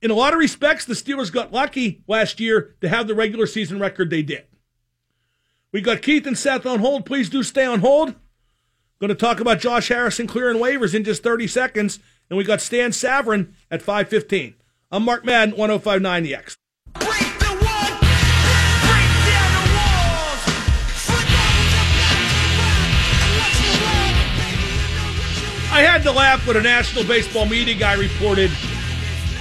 in a lot of respects, the Steelers got lucky last year to have the regular season record they did. We got Keith and Seth on hold. Please do stay on hold. Going to talk about Josh Harrison clearing waivers in just 30 seconds. And we got Stan Savran at 515. I'm Mark Madden, 1059 The X. I had to laugh when a National Baseball Media guy reported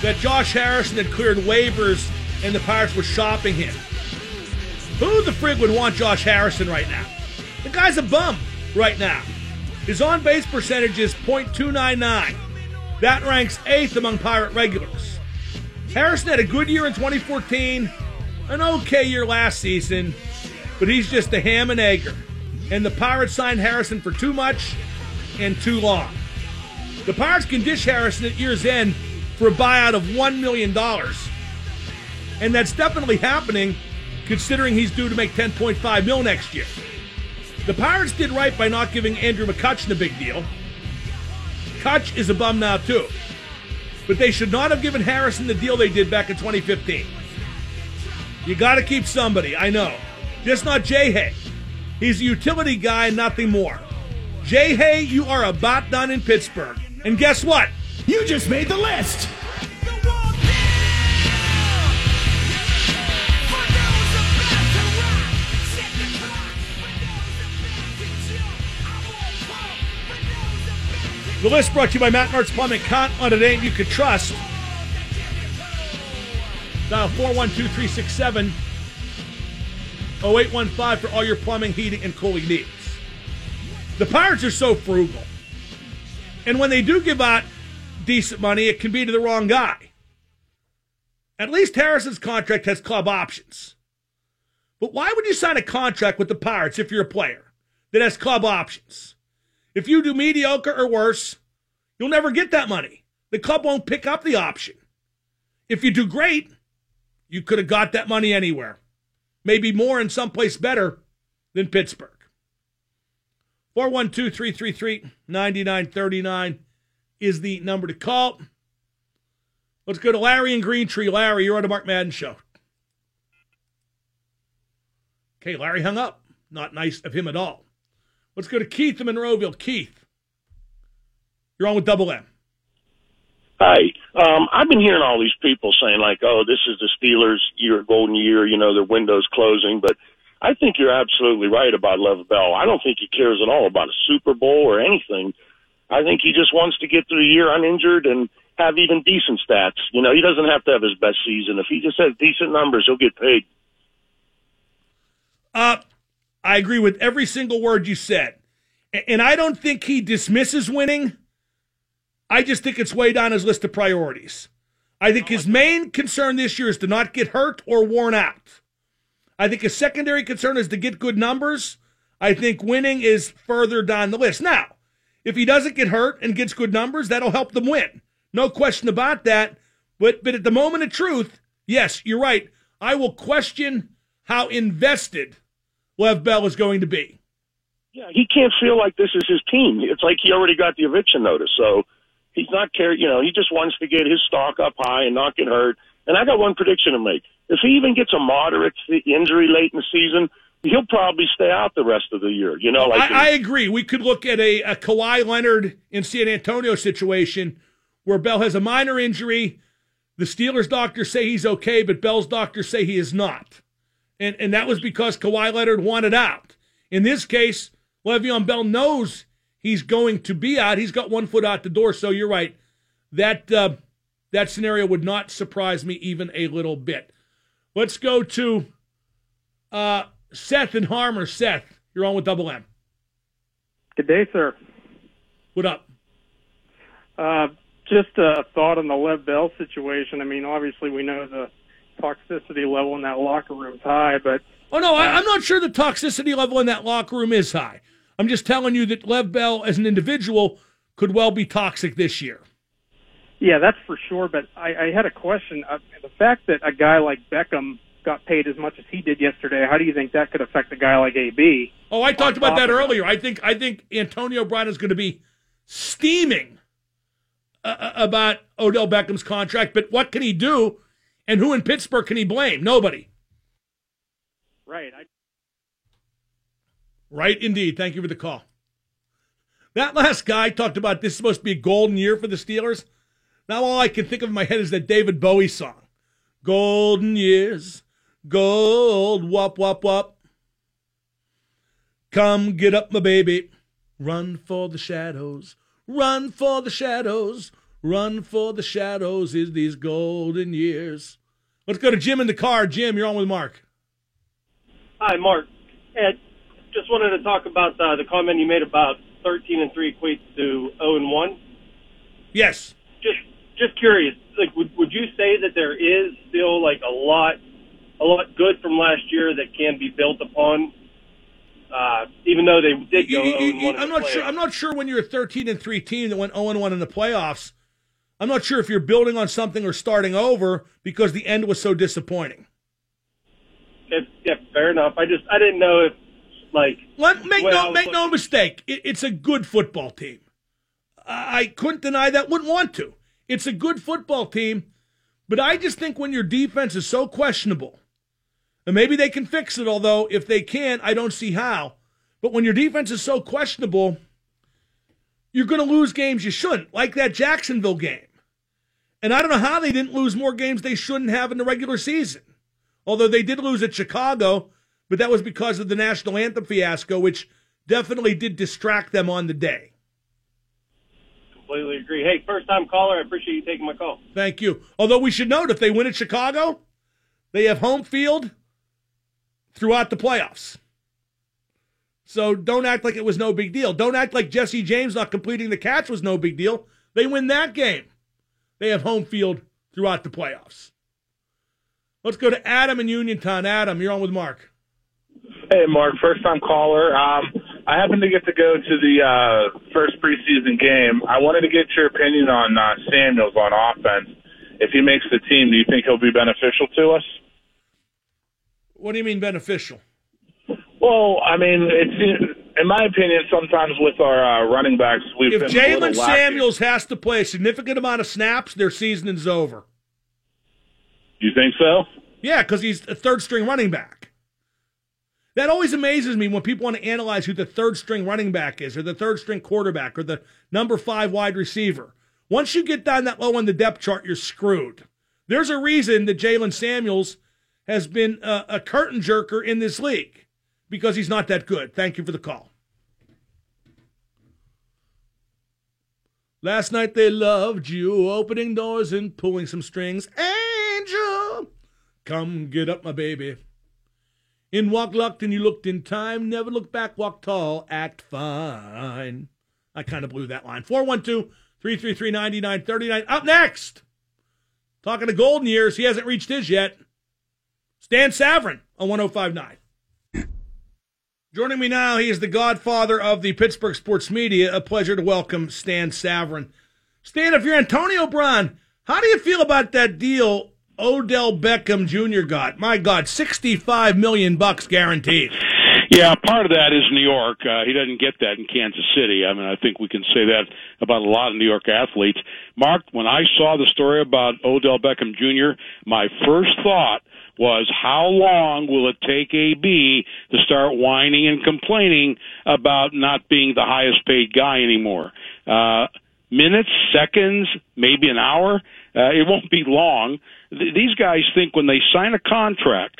that Josh Harrison had cleared waivers and the Pirates were shopping him. Who the frig would want Josh Harrison right now? The guy's a bum right now. His on base percentage is .299. That ranks eighth among Pirate regulars. Harrison had a good year in 2014, an okay year last season, but he's just a ham and egger. And the Pirates signed Harrison for too much and too long. The Pirates can dish Harrison at year's end for a buyout of $1 million. And that's definitely happening considering he's due to make 10.5 mil next year. The Pirates did right by not giving Andrew McCutchen a big deal. Cutch is a bum now too. But they should not have given Harrison the deal they did back in 2015. You got to keep somebody, I know. Just not Jay Hay. He's a utility guy, nothing more. Jay Hay, you are about done in Pittsburgh. And guess what? You just made the list. The list brought to you by Matt Mart's Plumbing. Count on a name you can trust. Dial 412 0815 for all your plumbing, heating, and cooling needs. The Pirates are so frugal. And when they do give out decent money, it can be to the wrong guy. At least Harrison's contract has club options. But why would you sign a contract with the Pirates if you're a player that has club options? If you do mediocre or worse, you'll never get that money. The club won't pick up the option. If you do great, you could have got that money anywhere. Maybe more in someplace better than Pittsburgh. 412 333 9939 is the number to call. Let's go to Larry and Green Tree. Larry, you're on the Mark Madden Show. Okay, Larry hung up. Not nice of him at all. Let's go to Keith in Monroeville. Keith, you're on with Double M. Hi. Um, I've been hearing all these people saying like, "Oh, this is the Steelers' year, golden year." You know, their window's closing. But I think you're absolutely right about Lev Bell. I don't think he cares at all about a Super Bowl or anything. I think he just wants to get through the year uninjured and have even decent stats. You know, he doesn't have to have his best season. If he just has decent numbers, he'll get paid. Uh, I agree with every single word you said. And I don't think he dismisses winning. I just think it's way down his list of priorities. I think his main concern this year is to not get hurt or worn out. I think his secondary concern is to get good numbers. I think winning is further down the list. Now, if he doesn't get hurt and gets good numbers, that'll help them win. No question about that. But but at the moment of truth, yes, you're right. I will question how invested Lev Bell is going to be. Yeah, he can't feel like this is his team. It's like he already got the eviction notice, so he's not care. You know, he just wants to get his stock up high and not get hurt. And I got one prediction to make: if he even gets a moderate injury late in the season, he'll probably stay out the rest of the year. You know, like I, I agree. We could look at a, a Kawhi Leonard in San Antonio situation where Bell has a minor injury. The Steelers' doctors say he's okay, but Bell's doctors say he is not. And, and that was because Kawhi Leonard wanted out. In this case, Le'Veon Bell knows he's going to be out. He's got one foot out the door. So you're right. That uh, that scenario would not surprise me even a little bit. Let's go to uh, Seth and Harmar. Seth, you're on with Double M. Good day, sir. What up? Uh, just a thought on the Lev Bell situation. I mean, obviously we know the toxicity level in that locker room is high, but oh no, I, I'm not sure the toxicity level in that locker room is high. I'm just telling you that Lev Bell, as an individual, could well be toxic this year. Yeah, that's for sure. But I, I had a question. Uh, the fact that a guy like Beckham got paid as much as he did yesterday, how do you think that could affect a guy like AB? Oh, I talked about that earlier. I think I think Antonio Brown is going to be steaming uh, about Odell Beckham's contract, but what can he do? And who in Pittsburgh can he blame? Nobody. Right. I- right, indeed. Thank you for the call. That last guy talked about this is supposed to be a golden year for the Steelers. Now all I can think of in my head is that David Bowie song. Golden years, gold, wop, wop, wop. Come get up, my baby. Run for the shadows. Run for the shadows. Run for the shadows is these golden years. Let's go to Jim in the car. Jim, you're on with Mark. Hi, Mark. Ed, just wanted to talk about uh, the comment you made about 13 and 3 equates to 0 and 1. Yes. Just just curious, like would would you say that there is still like a lot a lot good from last year that can be built upon uh, even though they did go 0 and 1 I'm not sure I'm not sure when you're a 13 and 3 team that went 0 and 1 in the playoffs. I'm not sure if you're building on something or starting over because the end was so disappointing. If, yeah, fair enough. I just I didn't know if like Let, make no make no mistake. It, it's a good football team. I, I couldn't deny that. Wouldn't want to. It's a good football team, but I just think when your defense is so questionable, and maybe they can fix it. Although if they can, I don't see how. But when your defense is so questionable, you're going to lose games you shouldn't, like that Jacksonville game. And I don't know how they didn't lose more games they shouldn't have in the regular season. Although they did lose at Chicago, but that was because of the national anthem fiasco, which definitely did distract them on the day. Completely agree. Hey, first time caller, I appreciate you taking my call. Thank you. Although we should note if they win at Chicago, they have home field throughout the playoffs. So don't act like it was no big deal. Don't act like Jesse James not completing the catch was no big deal. They win that game. They have home field throughout the playoffs. Let's go to Adam in Uniontown. Adam, you're on with Mark. Hey, Mark, first time caller. Um, I happened to get to go to the uh, first preseason game. I wanted to get your opinion on uh, Samuels on offense. If he makes the team, do you think he'll be beneficial to us? What do you mean beneficial? Well, I mean, it's in my opinion, sometimes with our uh, running backs, we've if been Jaylen Samuels has to play a significant amount of snaps, their season is over. You think so? Yeah, because he's a third string running back. That always amazes me when people want to analyze who the third string running back is, or the third string quarterback, or the number five wide receiver. Once you get down that low on the depth chart, you're screwed. There's a reason that Jaylen Samuels has been a, a curtain jerker in this league because he's not that good. Thank you for the call. Last night they loved you, opening doors and pulling some strings. Angel, come get up, my baby. In walk and you looked in time. Never look back, walk tall, act fine. I kind of blew that line. 412 333 9939. Up next, talking to Golden Years. He hasn't reached his yet. Stan Savran on 1059. Joining me now, he is the godfather of the Pittsburgh sports media. A pleasure to welcome Stan Savran. Stan, if you're Antonio Brown, how do you feel about that deal Odell Beckham Jr. got? My God, 65 million bucks guaranteed. Yeah, part of that is New York. Uh, he doesn't get that in Kansas City. I mean, I think we can say that about a lot of New York athletes. Mark, when I saw the story about Odell Beckham Jr., my first thought was how long will it take AB to start whining and complaining about not being the highest paid guy anymore? Uh, minutes, seconds, maybe an hour. Uh, it won't be long. Th- these guys think when they sign a contract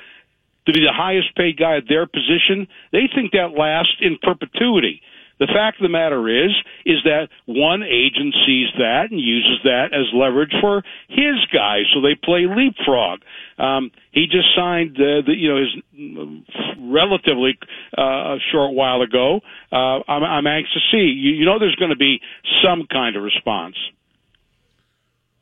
to be the highest paid guy at their position, they think that lasts in perpetuity. The fact of the matter is, is that one agent sees that and uses that as leverage for his guys, so they play leapfrog. Um, he just signed uh, the, you know, his relatively uh, a short while ago. Uh, I'm, I'm anxious to see. You, you know, there's going to be some kind of response.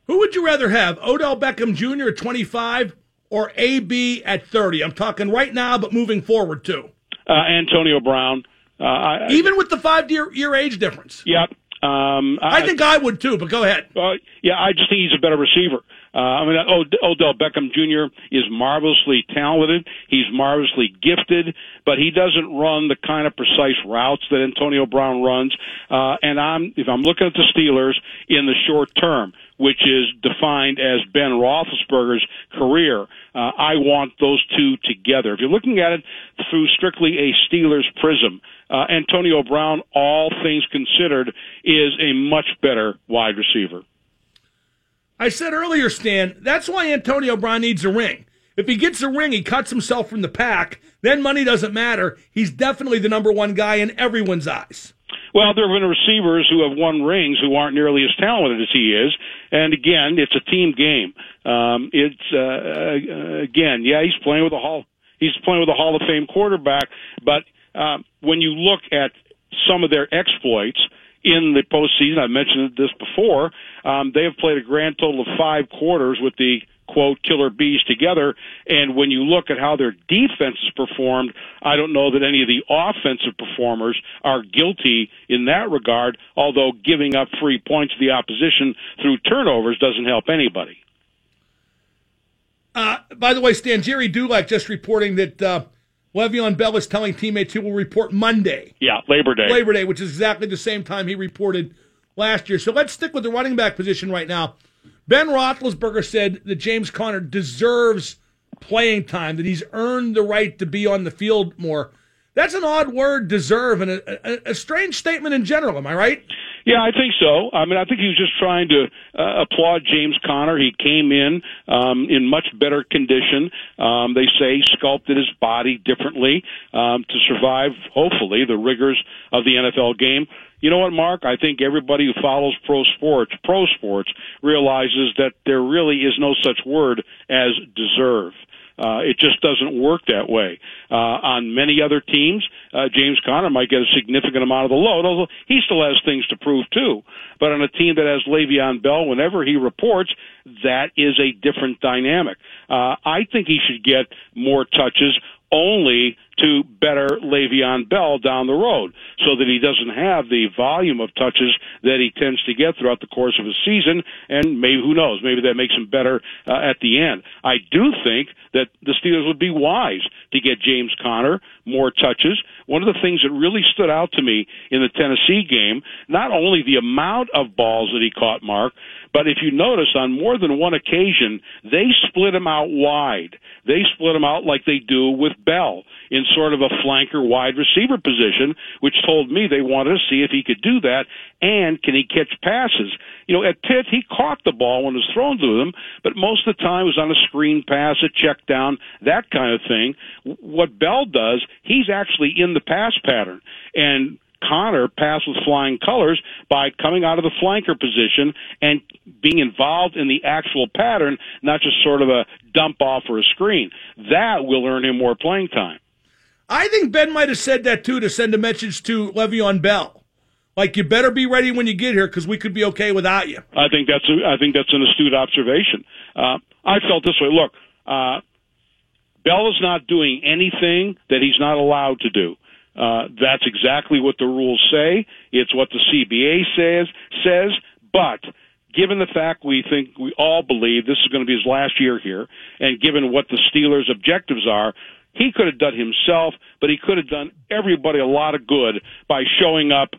Who would you rather have, Odell Beckham Jr. at 25 or AB at 30? I'm talking right now, but moving forward too. Uh, Antonio Brown. Uh, I, Even with the five year, year age difference. Yep. Um, I, I, think I would too, but go ahead. Uh, yeah, I just think he's a better receiver. Uh, I mean, Od- Odell Beckham Jr. is marvelously talented. He's marvelously gifted, but he doesn't run the kind of precise routes that Antonio Brown runs. Uh, and I'm, if I'm looking at the Steelers in the short term, which is defined as Ben Roethlisberger's career. Uh, I want those two together. If you're looking at it through strictly a Steelers prism, uh, Antonio Brown, all things considered, is a much better wide receiver. I said earlier, Stan, that's why Antonio Brown needs a ring. If he gets a ring, he cuts himself from the pack, then money doesn't matter. He's definitely the number one guy in everyone's eyes. Well, there have been receivers who have won rings who aren't nearly as talented as he is, and again, it's a team game. Um, it's uh, uh, again, yeah, he's playing with a hall. He's playing with a Hall of Fame quarterback, but uh, when you look at some of their exploits in the postseason, I mentioned this before. Um, they have played a grand total of five quarters with the quote killer bees together. And when you look at how their defense has performed, I don't know that any of the offensive performers are guilty in that regard. Although giving up free points to the opposition through turnovers doesn't help anybody. Uh, by the way, Stan Gerry Dulac just reporting that uh, Le'Veon Bell is telling teammates he will report Monday. Yeah, Labor Day. Labor Day, which is exactly the same time he reported last year. So let's stick with the running back position right now. Ben Roethlisberger said that James Conner deserves playing time, that he's earned the right to be on the field more. That's an odd word, deserve, and a, a, a strange statement in general. Am I right? Yeah, I think so. I mean, I think he was just trying to uh, applaud James Conner. He came in um, in much better condition. Um, they say sculpted his body differently um, to survive, hopefully, the rigors of the NFL game you know what, Mark? I think everybody who follows pro sports, pro sports, realizes that there really is no such word as deserve. Uh, it just doesn't work that way. Uh, on many other teams, uh, James Conner might get a significant amount of the load, although he still has things to prove too. But on a team that has Le'Veon Bell, whenever he reports, that is a different dynamic. Uh, I think he should get more touches only to better Le'Veon Bell down the road so that he doesn't have the volume of touches that he tends to get throughout the course of a season. And maybe, who knows, maybe that makes him better uh, at the end. I do think that the Steelers would be wise to get James Conner more touches. One of the things that really stood out to me in the Tennessee game, not only the amount of balls that he caught, Mark, but if you notice, on more than one occasion, they split him out wide. They split him out like they do with Bell in sort of a flanker wide receiver position, which told me they wanted to see if he could do that and can he catch passes. You know, at Pitt, he caught the ball when it was thrown to him, but most of the time it was on a screen pass, a check down, that kind of thing. What Bell does, he's actually in the pass pattern. And Conner pass with flying colors by coming out of the flanker position and being involved in the actual pattern, not just sort of a dump off or a screen. That will earn him more playing time. I think Ben might have said that too to send a message to Le'Veon Bell. Like you better be ready when you get here because we could be okay without you. I think that's a, I think that's an astute observation. Uh, I felt this way. Look, uh, Bell is not doing anything that he's not allowed to do. Uh, that's exactly what the rules say. It's what the CBA says says. But given the fact we think we all believe this is going to be his last year here, and given what the Steelers' objectives are, he could have done himself, but he could have done everybody a lot of good by showing up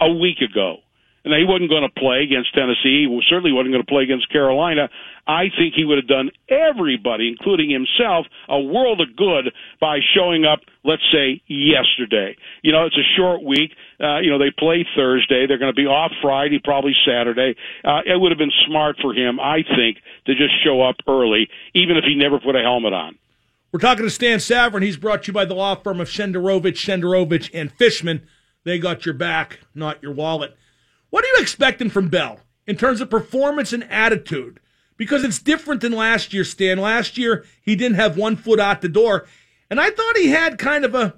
a week ago and he wasn't going to play against Tennessee. He certainly wasn't going to play against Carolina. I think he would have done everybody, including himself, a world of good by showing up, let's say, yesterday. You know, it's a short week. Uh, you know, they play Thursday. They're going to be off Friday, probably Saturday. Uh, it would have been smart for him, I think, to just show up early, even if he never put a helmet on. We're talking to Stan Savran. He's brought to you by the law firm of Shenderovich, Shenderovich, and Fishman. They got your back, not your wallet. What are you expecting from Bell in terms of performance and attitude? Because it's different than last year, Stan. Last year, he didn't have one foot out the door. And I thought he had kind of a,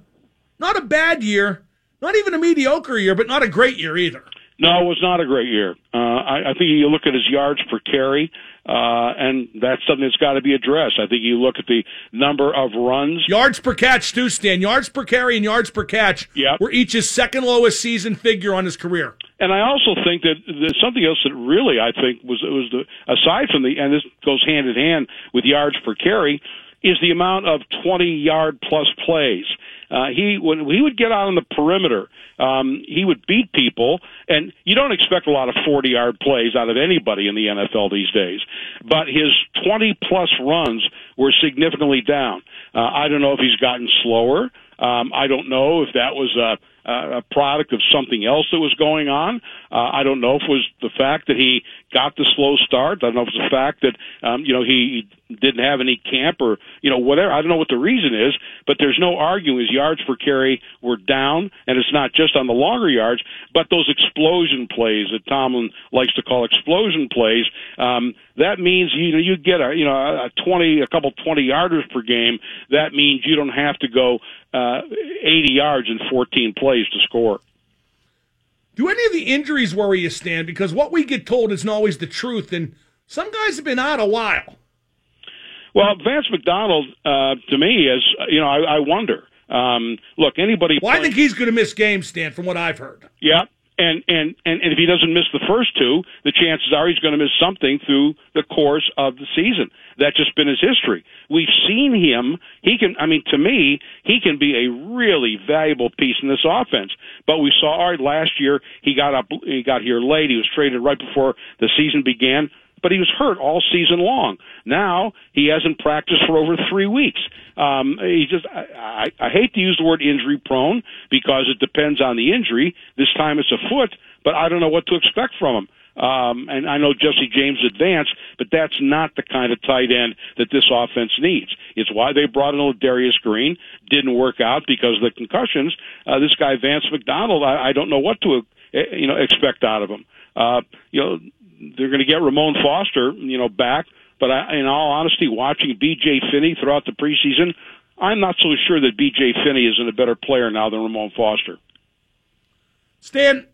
not a bad year, not even a mediocre year, but not a great year either. No, it was not a great year. Uh, I, I think you look at his yards per carry, uh, and that's something that's got to be addressed. I think you look at the number of runs, yards per catch, too, Stan. Yards per carry and yards per catch yep. were each his second lowest season figure on his career. And I also think that there's something else that really I think was was the aside from the and this goes hand in hand with yards per carry is the amount of 20 yard plus plays. Uh, he when he would get out on the perimeter, um, he would beat people, and you don't expect a lot of 40 yard plays out of anybody in the NFL these days. But his 20 plus runs were significantly down. Uh, I don't know if he's gotten slower. Um, I don't know if that was a a product of something else that was going on. Uh, I don't know if it was the fact that he got the slow start. I don't know if it's the fact that um, you know he didn't have any camp or you know whatever. I don't know what the reason is, but there's no arguing his yards per carry were down, and it's not just on the longer yards, but those explosion plays that Tomlin likes to call explosion plays. Um, that means you know you get a you know a 20 a couple 20 yarders per game. That means you don't have to go uh, 80 yards in 14 plays to score. Do any of the injuries worry you, Stan? Because what we get told isn't always the truth, and some guys have been out a while. Well, Vance McDonald, uh, to me, is you know I, I wonder. Um, look, anybody. Well, I think he's going to miss games, Stan, from what I've heard. Yeah, and, and and and if he doesn't miss the first two, the chances are he's going to miss something through the course of the season. That's just been his history. We've seen him. He can. I mean, to me, he can be a really valuable piece in this offense. But we saw all right last year. He got up. He got here late. He was traded right before the season began but he was hurt all season long. Now he hasn't practiced for over three weeks. Um, he just, I, I, I hate to use the word injury prone because it depends on the injury. This time it's a foot, but I don't know what to expect from him. Um, and I know Jesse James advanced, but that's not the kind of tight end that this offense needs. It's why they brought in Ladarius Green. Didn't work out because of the concussions. Uh, this guy Vance McDonald, I, I don't know what to uh, you know expect out of him. Uh, you know, they're going to get Ramon Foster, you know, back. But I, in all honesty, watching B.J. Finney throughout the preseason, I'm not so sure that B.J. Finney isn't a better player now than Ramon Foster. Stan,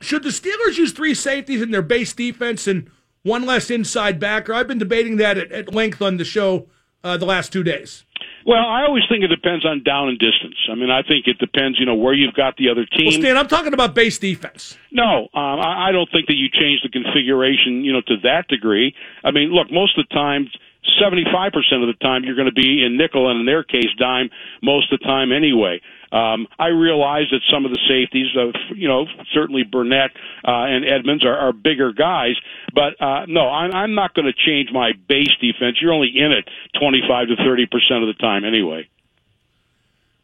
should the Steelers use three safeties in their base defense and one less inside backer? I've been debating that at, at length on the show uh, the last two days. Well, I always think it depends on down and distance. I mean, I think it depends, you know, where you've got the other team. Well, Stan, I'm talking about base defense. No, um, I, don't think that you change the configuration, you know, to that degree. I mean, look, most of the time, 75% of the time, you're going to be in nickel, and in their case, dime most of the time anyway. Um, I realize that some of the safeties, of you know, certainly Burnett uh, and Edmunds are, are bigger guys, but uh, no, I'm, I'm not going to change my base defense. You're only in it 25 to 30 percent of the time anyway.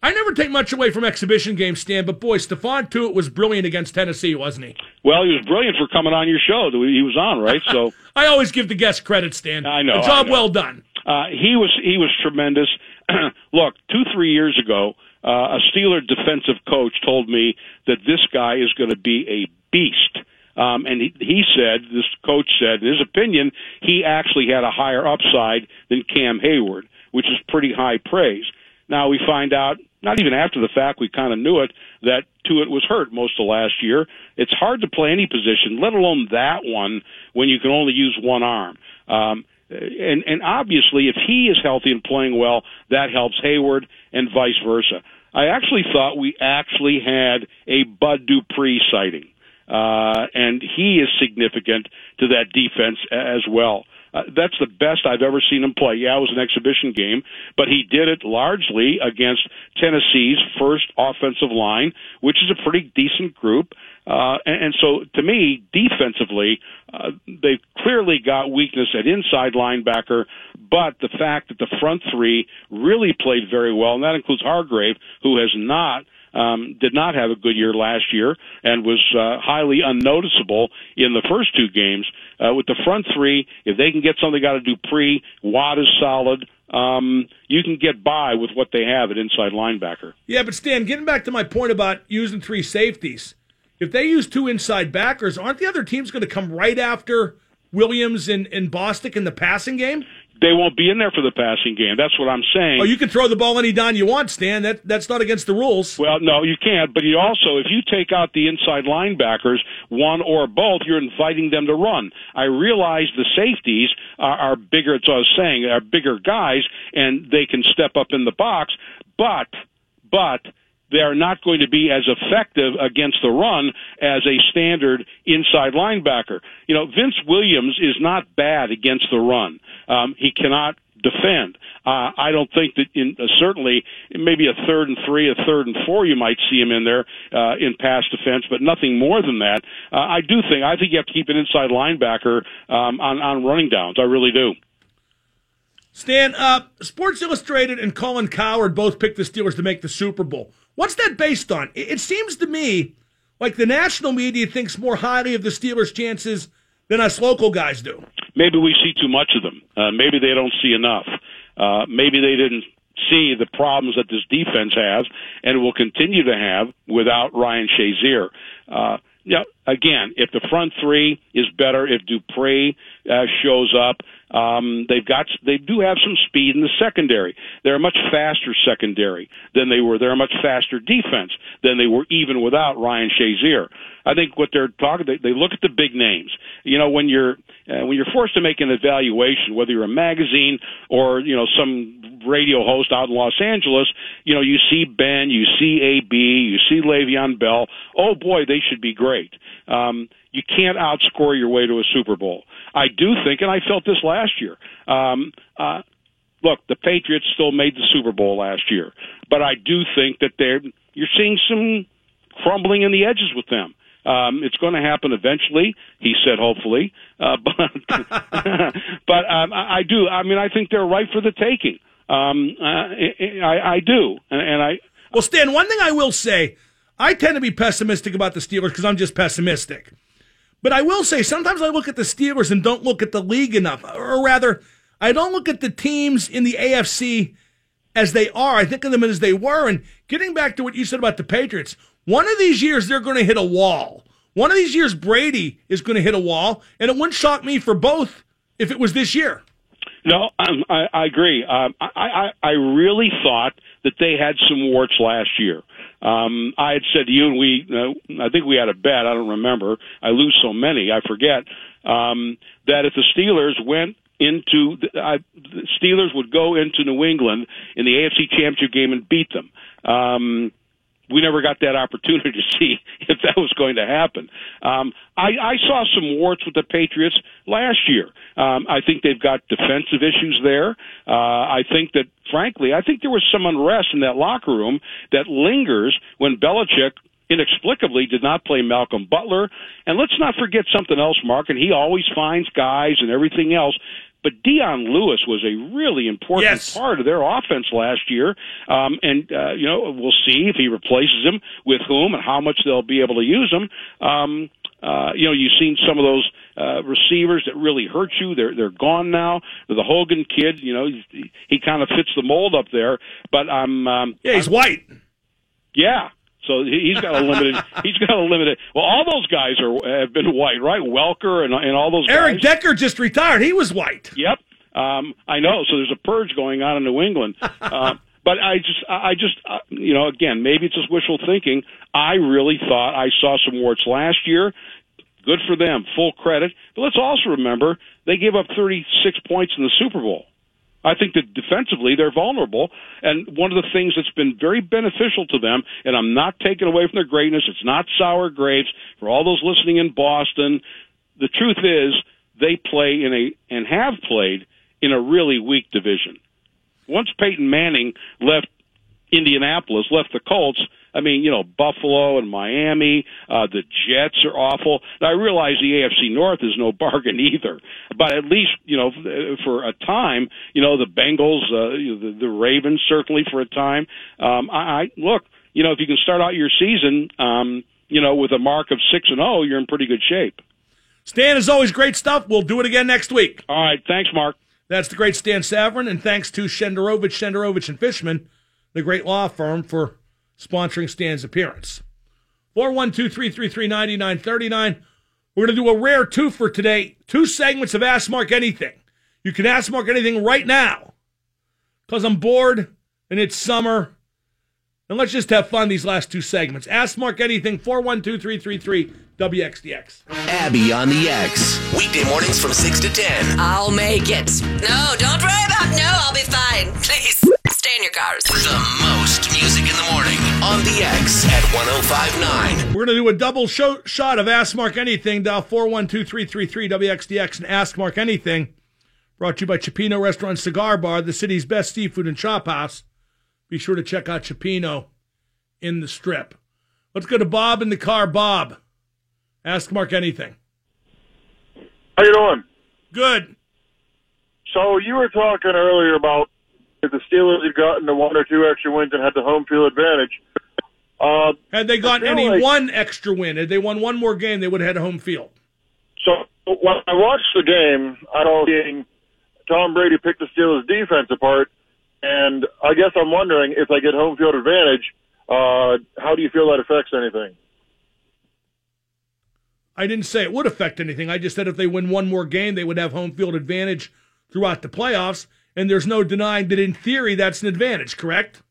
I never take much away from exhibition games, Stan, but boy, Stephon Tuitt was brilliant against Tennessee, wasn't he? Well, he was brilliant for coming on your show. He was on, right? So I always give the guest credit, Stan. I know. A job know. well done. Uh, he was he was tremendous. Look, two three years ago, uh, a Steeler defensive coach told me that this guy is going to be a beast. Um, and he, he said, this coach said, in his opinion, he actually had a higher upside than Cam Heyward, which is pretty high praise. Now we find out, not even after the fact, we kind of knew it, that Tuitt was hurt most of last year. It's hard to play any position, let alone that one, when you can only use one arm. Um, and, and obviously, if he is healthy and playing well, that helps Heyward and vice versa. I actually thought we actually had a Bud Dupree sighting, uh, and he is significant to that defense as well. Uh, that's the best I've ever seen him play. Yeah, it was an exhibition game, but he did it largely against Tennessee's first offensive line, which is a pretty decent group. Uh, and, and so, to me, defensively, uh, they've clearly got weakness at inside linebacker, but the fact that the front three really played very well, and that includes Hargrave, who has not um, did not have a good year last year and was uh, highly unnoticeable in the first two games. Uh, with the front three, if they can get something out of Dupree, Watt is solid. Um, you can get by with what they have at inside linebacker. Yeah, but Stan, getting back to my point about using three safeties, if they use two inside backers, aren't the other teams going to come right after Williams and, and Bostic in the passing game? they won't be in there for the passing game. That's what I'm saying. Oh, you can throw the ball any down you want, Stan. That that's not against the rules. Well, no, you can't. But you also, if you take out the inside linebackers, one or both, you're inviting them to run. I realize the safeties are, are bigger. As I was saying, are bigger guys, and they can step up in the box. But, but they are not going to be as effective against the run as a standard inside linebacker. You know, Vince Williams is not bad against the run. Um, he cannot defend. Uh, I don't think that in uh, certainly maybe a third and three, a third and four, you might see him in there uh, in pass defense, but nothing more than that. Uh, I do think I think you have to keep an inside linebacker um, on on running downs. I really do. Stan, uh, Sports Illustrated and Colin Cowherd both picked the Steelers to make the Super Bowl. What's that based on? It, seems to me like the national media thinks more highly of the Steelers' chances than us local guys do. Maybe we see too much of them. Uh, maybe they don't see enough. Uh, maybe they didn't see the problems that this defense has and will continue to have without Ryan Shazier. Uh, know, again, if the front three is better, if Dupree uh, shows up, um, they've got they do have some speed in the secondary. They're a much faster secondary than they were. They're a much faster defense than they were even without Ryan Shazier. I think what they're talking they, they look at the big names. You know, when you're uh, when you're forced to make an evaluation, whether you're a magazine or you know some radio host out in Los Angeles, you know you see Ben, you see AB, you see Le'Veon Bell. Oh boy, they should be great. Um, you can't outscore your way to a Super Bowl. I do think, and I felt this last year. Um, uh, look, the Patriots still made the Super Bowl last year, but I do think that they're you're seeing some crumbling in the edges with them. Um, it's going to happen eventually, he said. Hopefully, uh, but but um, I, I do. I mean, I think they're right for the taking. Um, uh, I, I do, and, and I. Well, Stan, one thing I will say, I tend to be pessimistic about the Steelers because I'm just pessimistic. But I will say, sometimes I look at the Steelers and don't look at the league enough. Or rather, I don't look at the teams in the AFC as they are. I think of them as they were. And getting back to what you said about the Patriots, one of these years they're going to hit a wall. One of these years Brady is going to hit a wall. And it wouldn't shock me for both if it was this year. No, um, I, I agree. Um, I, I, I really thought that they had some warts last year. Um, I had said to you, and we, uh, I think we had a bet. I don't remember. I lose so many, I forget. Um, that if the Steelers went into the, I, the Steelers would go into New England in the AFC Championship game and beat them. Um, we never got that opportunity to see if that was going to happen. Um, I, I saw some warts with the Patriots last year. Um, I think they've got defensive issues there. Uh, I think that, frankly, I think there was some unrest in that locker room that lingers when Belichick inexplicably did not play Malcolm Butler. And let's not forget something else, Mark, and he always finds guys and everything else but Dion Lewis was a really important yes. part of their offense last year. Um, and, uh, you know, we'll see if he replaces him with whom and how much they'll be able to use him. Um, uh, you know, you've seen some of those uh, receivers that really hurt you. They're they're gone now. The Hogan kid, you know, he, he kind of fits the mold up there. But I'm um, yeah, he's I'm, white. Yeah, so he's got a limited. he's got a limited. Well, all those guys are have been white, right? Welker and and all those. Guys. Eric guys. Decker just retired. He was white. Yep. Um, I know. So there's a purge going on in New England. uh, but I just, I just, uh, you know, again, maybe it's just wishful thinking. I really thought I saw some warts last year. Good for them, full credit. But let's also remember they gave up 36 points in the Super Bowl. I think that defensively they're vulnerable. And one of the things that's been very beneficial to them, and I'm not taking away from their greatness, it's not sour grapes for all those listening in Boston. The truth is they play in a and have played in a really weak division. Once Peyton Manning left Indianapolis, left the Colts, I mean, you know, Buffalo and Miami, uh, the Jets are awful. Now, I realize the AFC North is no bargain either, but at least, you know, for a time, you know, the Bengals, uh, the, the Ravens certainly for a time. Um, I, I look, you know, if you can start out your season, um, you know, with a mark of six and zero, you're in pretty good shape. Stan, is always, great stuff. We'll do it again next week. All right, thanks, Mark. That's the great Stan Savran, and thanks to Shenderovich, Shenderovich and Fishman, the great law firm, for sponsoring Stan's appearance. 412 333 9939. We're going to do a rare two for today. Two segments of Ask Mark Anything. You can ask Mark anything right now because I'm bored and it's summer. And let's just have fun these last two segments. Ask Mark anything, 412 333 WXDX. Abby on the X. Weekday mornings from 6 to 10. I'll make it. No, don't worry about no, I'll be fine. Please, stay in your cars. The most on the WXDX at 1059. We're going to do a double show, shot of Ask Mark Anything. Dial 412-333-WXDX and Ask Mark Anything. Brought to you by Cioppino Restaurant Cigar Bar, the city's best seafood and chop house. Be sure to check out Cioppino in the strip. Let's go to Bob in the car. Bob, ask Mark anything. How you doing? Good. So you were talking earlier about if the Steelers had gotten the one or two extra wins and had the home field advantage. Uh, Had they gotten any like- one extra win, had they won one more game, they would have had a home field. so when I watched the game, I was seeing Tom Brady pick the Steelers defense apart, and I guess I'm wondering if they get home field advantage, uh, how do you feel that affects anything? I didn't say it would affect anything. I just said if they win one more game, they would have home field advantage throughout the playoffs. And there's no denying that in theory that's an advantage, correct?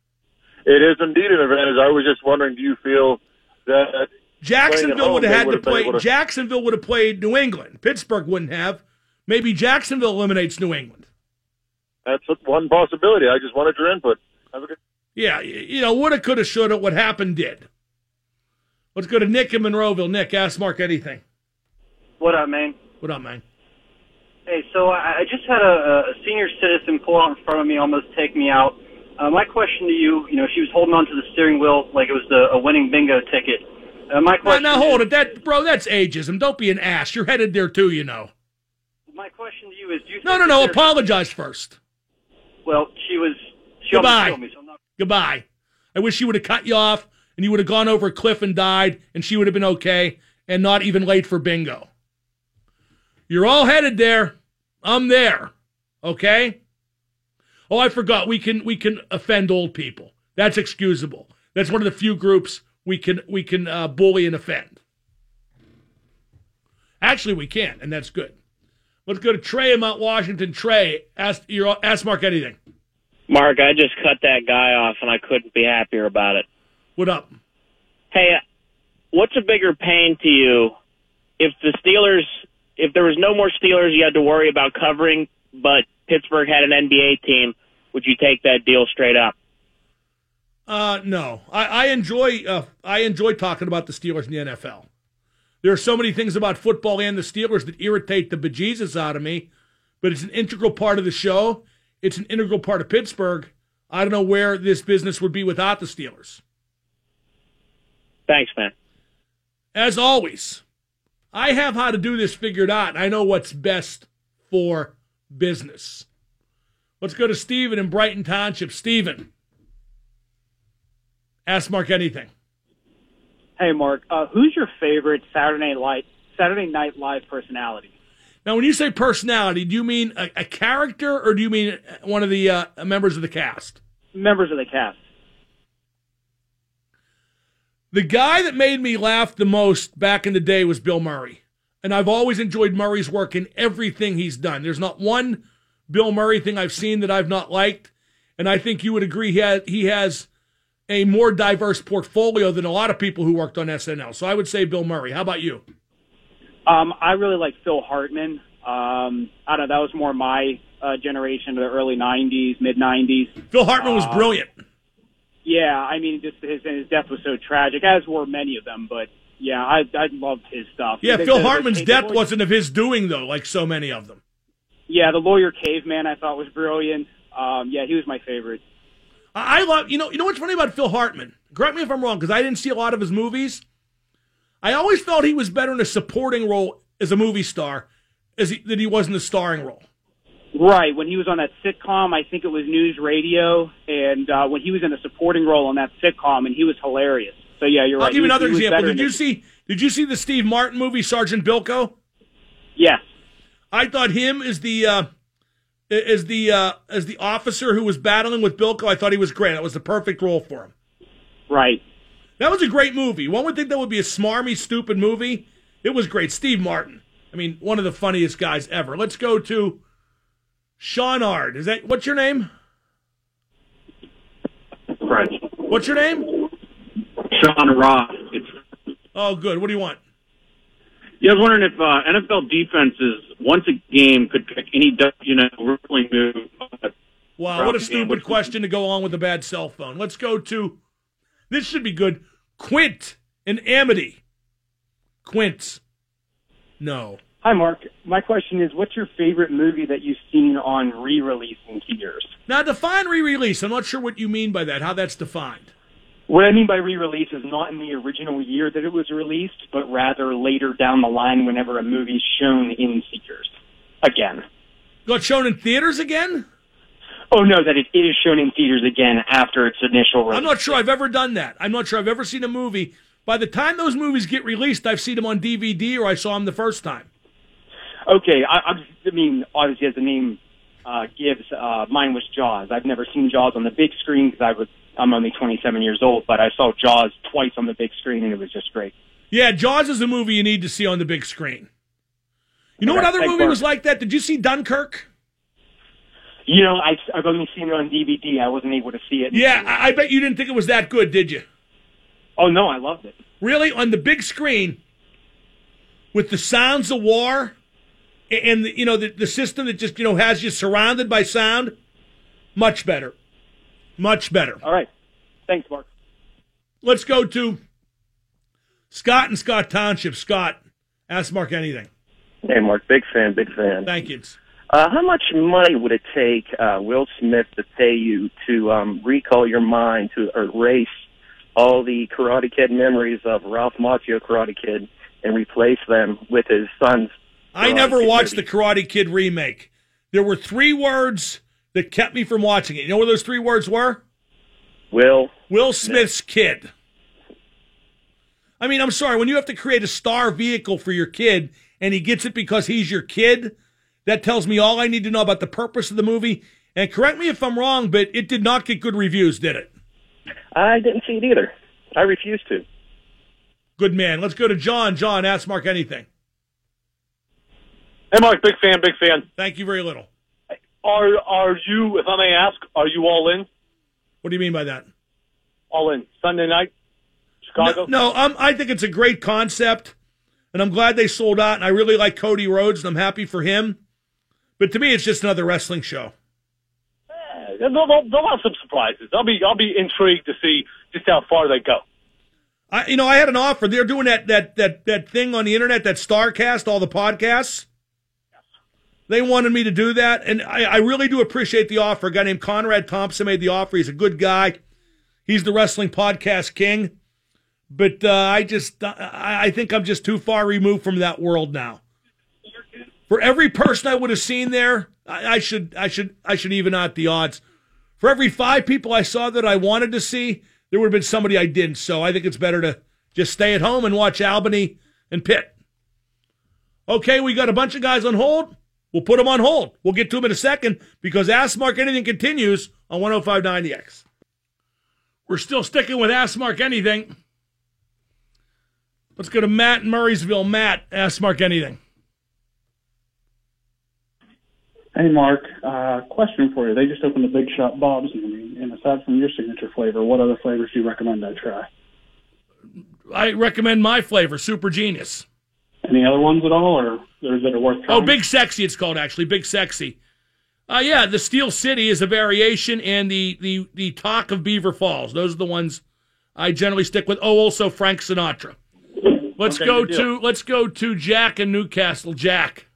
It is indeed an advantage. I was just wondering, do you feel that Jacksonville would have had to would've play. to- Jacksonville would have played New England. Pittsburgh wouldn't have. Maybe Jacksonville eliminates New England. that's one possibility? I just wanted your input. Have a good Yeah, you know, woulda, coulda, shoulda. What happened did. Let's go to Nick in Monroeville. Nick, ask Mark anything. What up, man? What up, man? Hey, so I I just had a, a senior citizen pull out in front of me, almost take me out. Uh, my question to you, you know, she was holding on to the steering wheel like it was the, a winning bingo ticket. Uh, my Now, question. now hold is, it, that bro. That's ageism. Don't be an ass. You're headed there too. You know. My question to you is, do you No, think no, no. Apologize first. Well, she was. She Goodbye. me. So I'm not. Goodbye. I wish she would have cut you off and you would have gone over a cliff and died, and she would have been okay and not even late for bingo. You're all headed there. I'm there. Okay? Oh, I forgot. We can we can offend old people. That's excusable. That's one of the few groups we can we can uh, bully and offend. Actually, we can, and that's good. Let's go to Trey in Mount Washington. Trey, ask your ask Mark anything. Mark, I just cut that guy off, and I couldn't be happier about it. What up? Hey, what's a bigger pain to you if the Steelers, if there was no more Steelers you had to worry about covering, but Pittsburgh had an NBA team, would you take that deal straight up? Uh, no, I, I enjoy uh, I enjoy talking about the Steelers in the NFL. There are so many things about football and the Steelers that irritate the bejesus out of me, but it's an integral part of the show. It's an integral part of Pittsburgh. I don't know where this business would be without the Steelers. Thanks, man. As always, I have how to do this figured out. I know what's best for business. Let's go to Stephen in Brighton Township. Stephen, ask Mark anything. Hey, Mark, uh, who's your favorite Saturday Night Live, Saturday Night Live personality? Now, when you say personality, do you mean a, a character or do you mean one of the uh, members of the cast? Members of the cast. The guy that made me laugh the most back in the day was Bill Murray. And I've always enjoyed Murray's work in everything he's done. There's not one Bill Murray thing I've seen that I've not liked. And I think you would agree he has, he has a more diverse portfolio than a lot of people who worked on SNL. So I would say Bill Murray. How about you? Um, I really like Phil Hartman. Um, I don't know, that was more my uh, generation, the early 90s, mid 90s. Phil Hartman was Uh, brilliant. Yeah, I mean, just his, his death was so tragic, as were many of them, but yeah, I, I loved his stuff. Yeah, Phil Hartman's death lawyer- wasn't of his doing, though, like so many of them. Yeah, the lawyer caveman I thought was brilliant. Um, yeah, he was my favorite. I I love you know you know what's funny about Phil Hartman. Correct me if I'm wrong because I didn't see a lot of his movies. I always felt he was better in a supporting role as a movie star as he, than he was in the starring role. Right, when he was on that sitcom, I think it was NewsRadio, and uh, when he was in a supporting role on that sitcom, and he was hilarious. So yeah, you're I'll right. give you another was example. Did you see Did you see the Steve Martin movie Sergeant Bilko? Yes. I thought him as the uh, as the uh, as the officer who was battling with Bilko. I thought he was great. That was the perfect role for him. Right. That was a great movie. One would think that would be a smarmy, stupid movie. It was great. Steve Martin. I mean, one of the funniest guys ever. Let's go to Sean Ard. Is that what's your name? French. What's your name? Sean Ross. It's, Oh, good. What do you want? yeah, I was wondering if uh, NFL defenses once a game could pick any you know rippling move. Wow, what a stupid question to go on with a bad cell phone. Let's go to. This should be good. Quint and Amity. Quint. No. Hi, Mark. My question is, what's your favorite movie that you've seen on re-release in theaters? Now define re-release. I'm not sure what you mean by that. How that's defined. What I mean by re-release is not in the original year that it was released, but rather later down the line whenever a movie's shown in theaters. Again. Got shown in theaters again? Oh no, that it is shown in theaters again after its initial release. I'm not sure I've ever done that. I'm not sure I've ever seen a movie. By the time those movies get released, I've seen them on DVD or I saw them the first time. Okay, I, I, I mean, obviously, as the name uh, gives, uh, mine was Jaws. I've never seen Jaws on the big screen because I was I'm only 27 years old, but I saw Jaws twice on the big screen and it was just great. Yeah, Jaws is a movie you need to see on the big screen. You know Okay, what other movie was like that? Did you see Dunkirk? You know, I, I've only seen it on DVD. I wasn't able to see it. Yeah, I I bet you didn't think it was that good, did you? Oh no, I loved it. Really, on the big screen, with the sounds of war, and the, you know the, the system that just you know has you surrounded by sound, much better, much better. All right, thanks, Mark. Let's go to Scott and Scott Township. Scott, ask Mark anything. Hey, Mark, big fan, big fan. Thank you. Uh, how much money would it take uh, Will Smith to pay you to um, recall your mind to erase all the Karate Kid memories of Ralph Macchio Karate Kid and replace them with his son's? I never Kid watched movie? the Karate Kid remake. There were three words that kept me from watching it. You know what those three words were? Will Will Smith's kid. I mean, I'm sorry, when you have to create a star vehicle for your kid and he gets it because he's your kid, that tells me all I need to know about the purpose of the movie. And correct me if I'm wrong, but it did not get good reviews, did it? I didn't see it either. I refuse to. Good man. Let's go to John. John, ask Mark anything. Hey, Mark, big fan, big fan. Thank you very little. Are are you, if I may ask, are you all in? What do you mean by that? All in Sunday night, Chicago. No, um, I think it's a great concept, and I'm glad they sold out. And I really like Cody Rhodes, and I'm happy for him. But to me, it's just another wrestling show. Eh, They'll, they'll, they'll have some surprises. I'll be I'll be intrigued to see just how far they go. I, you know, I had an offer. They're doing that that that that thing on the internet, that Starcast, all the podcasts. They wanted me to do that, and I, I really do appreciate the offer. A guy named Conrad Thompson made the offer. He's a good guy. He's the wrestling podcast king. But uh, I just, I, I think I'm just too far removed from that world now. For every person I would have seen there, I, I should, I should, I should even out the odds. For every five people I saw that I wanted to see, there would have been somebody I didn't. So I think it's better to just stay at home and watch Albany and Pitt. Okay, we got a bunch of guys on hold. We'll put them on hold. We'll get to them in a second because Ask Mark Anything continues on 1059 The X. We're still sticking with Ask Mark Anything. Let's go to Matt in Murrysville. Matt, Ask Mark Anything. Hey, Mark. Uh, question for you. They just opened the Big Shot Bob's near me, and aside from your signature flavor, what other flavors do you recommend I try? I recommend my flavor, Super Genius. Any other ones at all, or or is it worth trying? Oh, Big Sexy, it's called actually. Big Sexy. Uh, yeah, the Steel City is a variation, and the, the, the Talk of Beaver Falls. Those are the ones I generally stick with. Oh, also Frank Sinatra. Let's Okay, go to let's go to Jack in New Castle. Jack,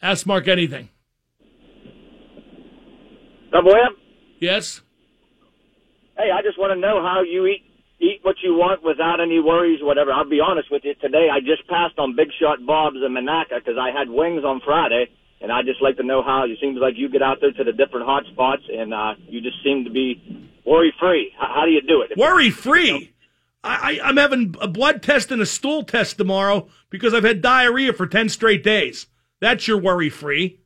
ask Mark anything. Double M. Yes. Hey, I just want to know how you eat eat what you want without any worries, whatever. I'll be honest with you. Today, I just passed on Big Shot Bob's in Monaca because I had wings on Friday, and I just like to know how it seems like you get out there to the different hot spots, and uh, you just seem to be worry free. How, how do you do it? Worry free. I, I, I'm having a blood test and a stool test tomorrow because I've had diarrhea for 10 straight days. That's your worry free.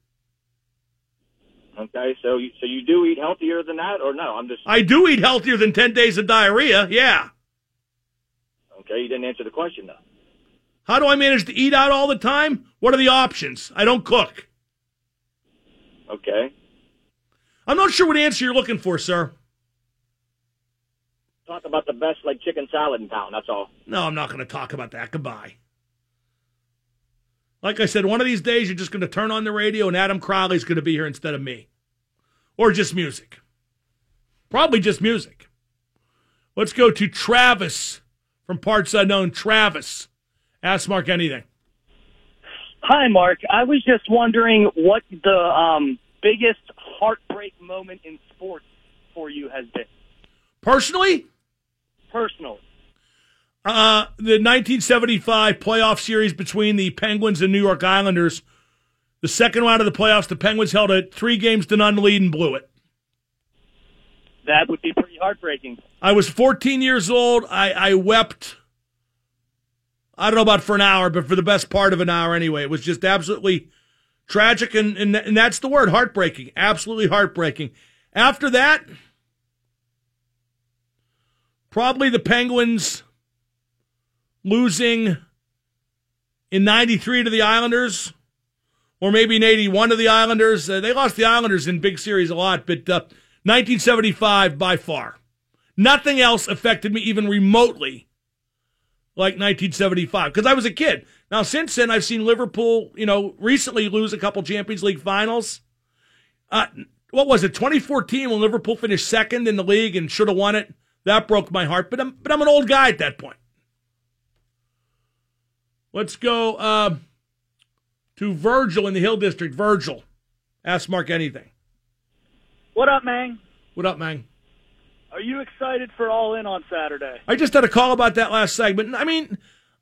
Okay, so you, so you do eat healthier than that, or no? I'm just I do eat healthier than 10 days of diarrhea. Yeah. okay. You didn't answer the question though. How do I manage to eat out all the time? What are the options? I don't cook. Okay, I'm not sure what answer you're looking for, sir. talk about the best like chicken salad in town. That's all. No, I'm not going to talk about that. Goodbye. Like I said, one of these days you're just going to turn on the radio and Adam Crowley's going to be here instead of me. Or just music. Probably just music. Let's go to Travis from Parts Unknown. Travis, ask Mark anything. Hi, Mark. I was just wondering what the um, biggest heartbreak moment in sports for you has been. Personally, Personally. Uh, the 1975 playoff series between the Penguins and New York Islanders. The second round of the playoffs, the Penguins held a three games to none lead and blew it. That would be pretty heartbreaking. I was 14 years old. I, I wept. I don't know about for an hour, but for the best part of an hour anyway. It was just absolutely tragic, and, and, and that's the word heartbreaking. Absolutely heartbreaking. After that, probably the Penguins losing in 93 to the Islanders, or maybe in 81 to the Islanders. Uh, they lost the Islanders in big series a lot, but uh, 1975 by far. Nothing else affected me even remotely like 1975 because I was a kid. Now, since then, I've seen Liverpool, you know, recently lose a couple Champions League finals. Uh, what was it, 2014 when Liverpool finished second in the league and should have won it? That broke my heart, but I'm, but I'm an old guy at that point. Let's go uh, to Virgil in the Hill District. Virgil, ask Mark anything. What up, man? What up, man? Are you excited for All In on Saturday? I just had a call about that last segment. I mean,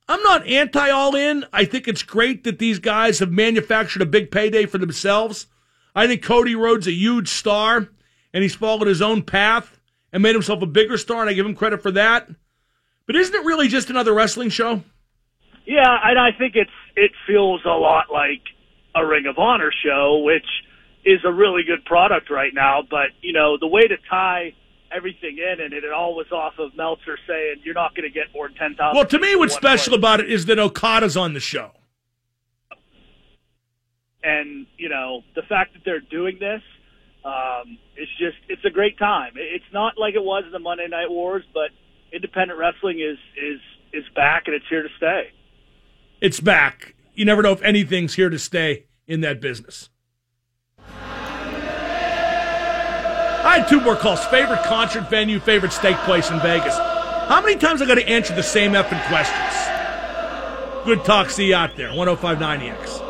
I'm not anti all in. I think it's great that these guys have manufactured a big payday for themselves. I think Cody Rhodes a huge star, and he's followed his own path and made himself a bigger star, and I give him credit for that. But isn't it really just another wrestling show? Yeah, and I think it's it feels a lot like a Ring of Honor show, which is a really good product right now. But you know, the way to tie everything in, and it all was off of Meltzer saying you're not going to get more than ten thousand. Well, to me, what's special about it is that Okada's on the show. and you know the fact that they're doing this um, it's just it's a great time. It's not like it was in the Monday Night Wars, but independent wrestling is is is back and it's here to stay. It's back. You never know if anything's here to stay in that business. I had two more calls. Favorite concert venue, favorite steak place in Vegas. How many times I got to answer the same effing questions? Good talk. See you out there. 1059 EX.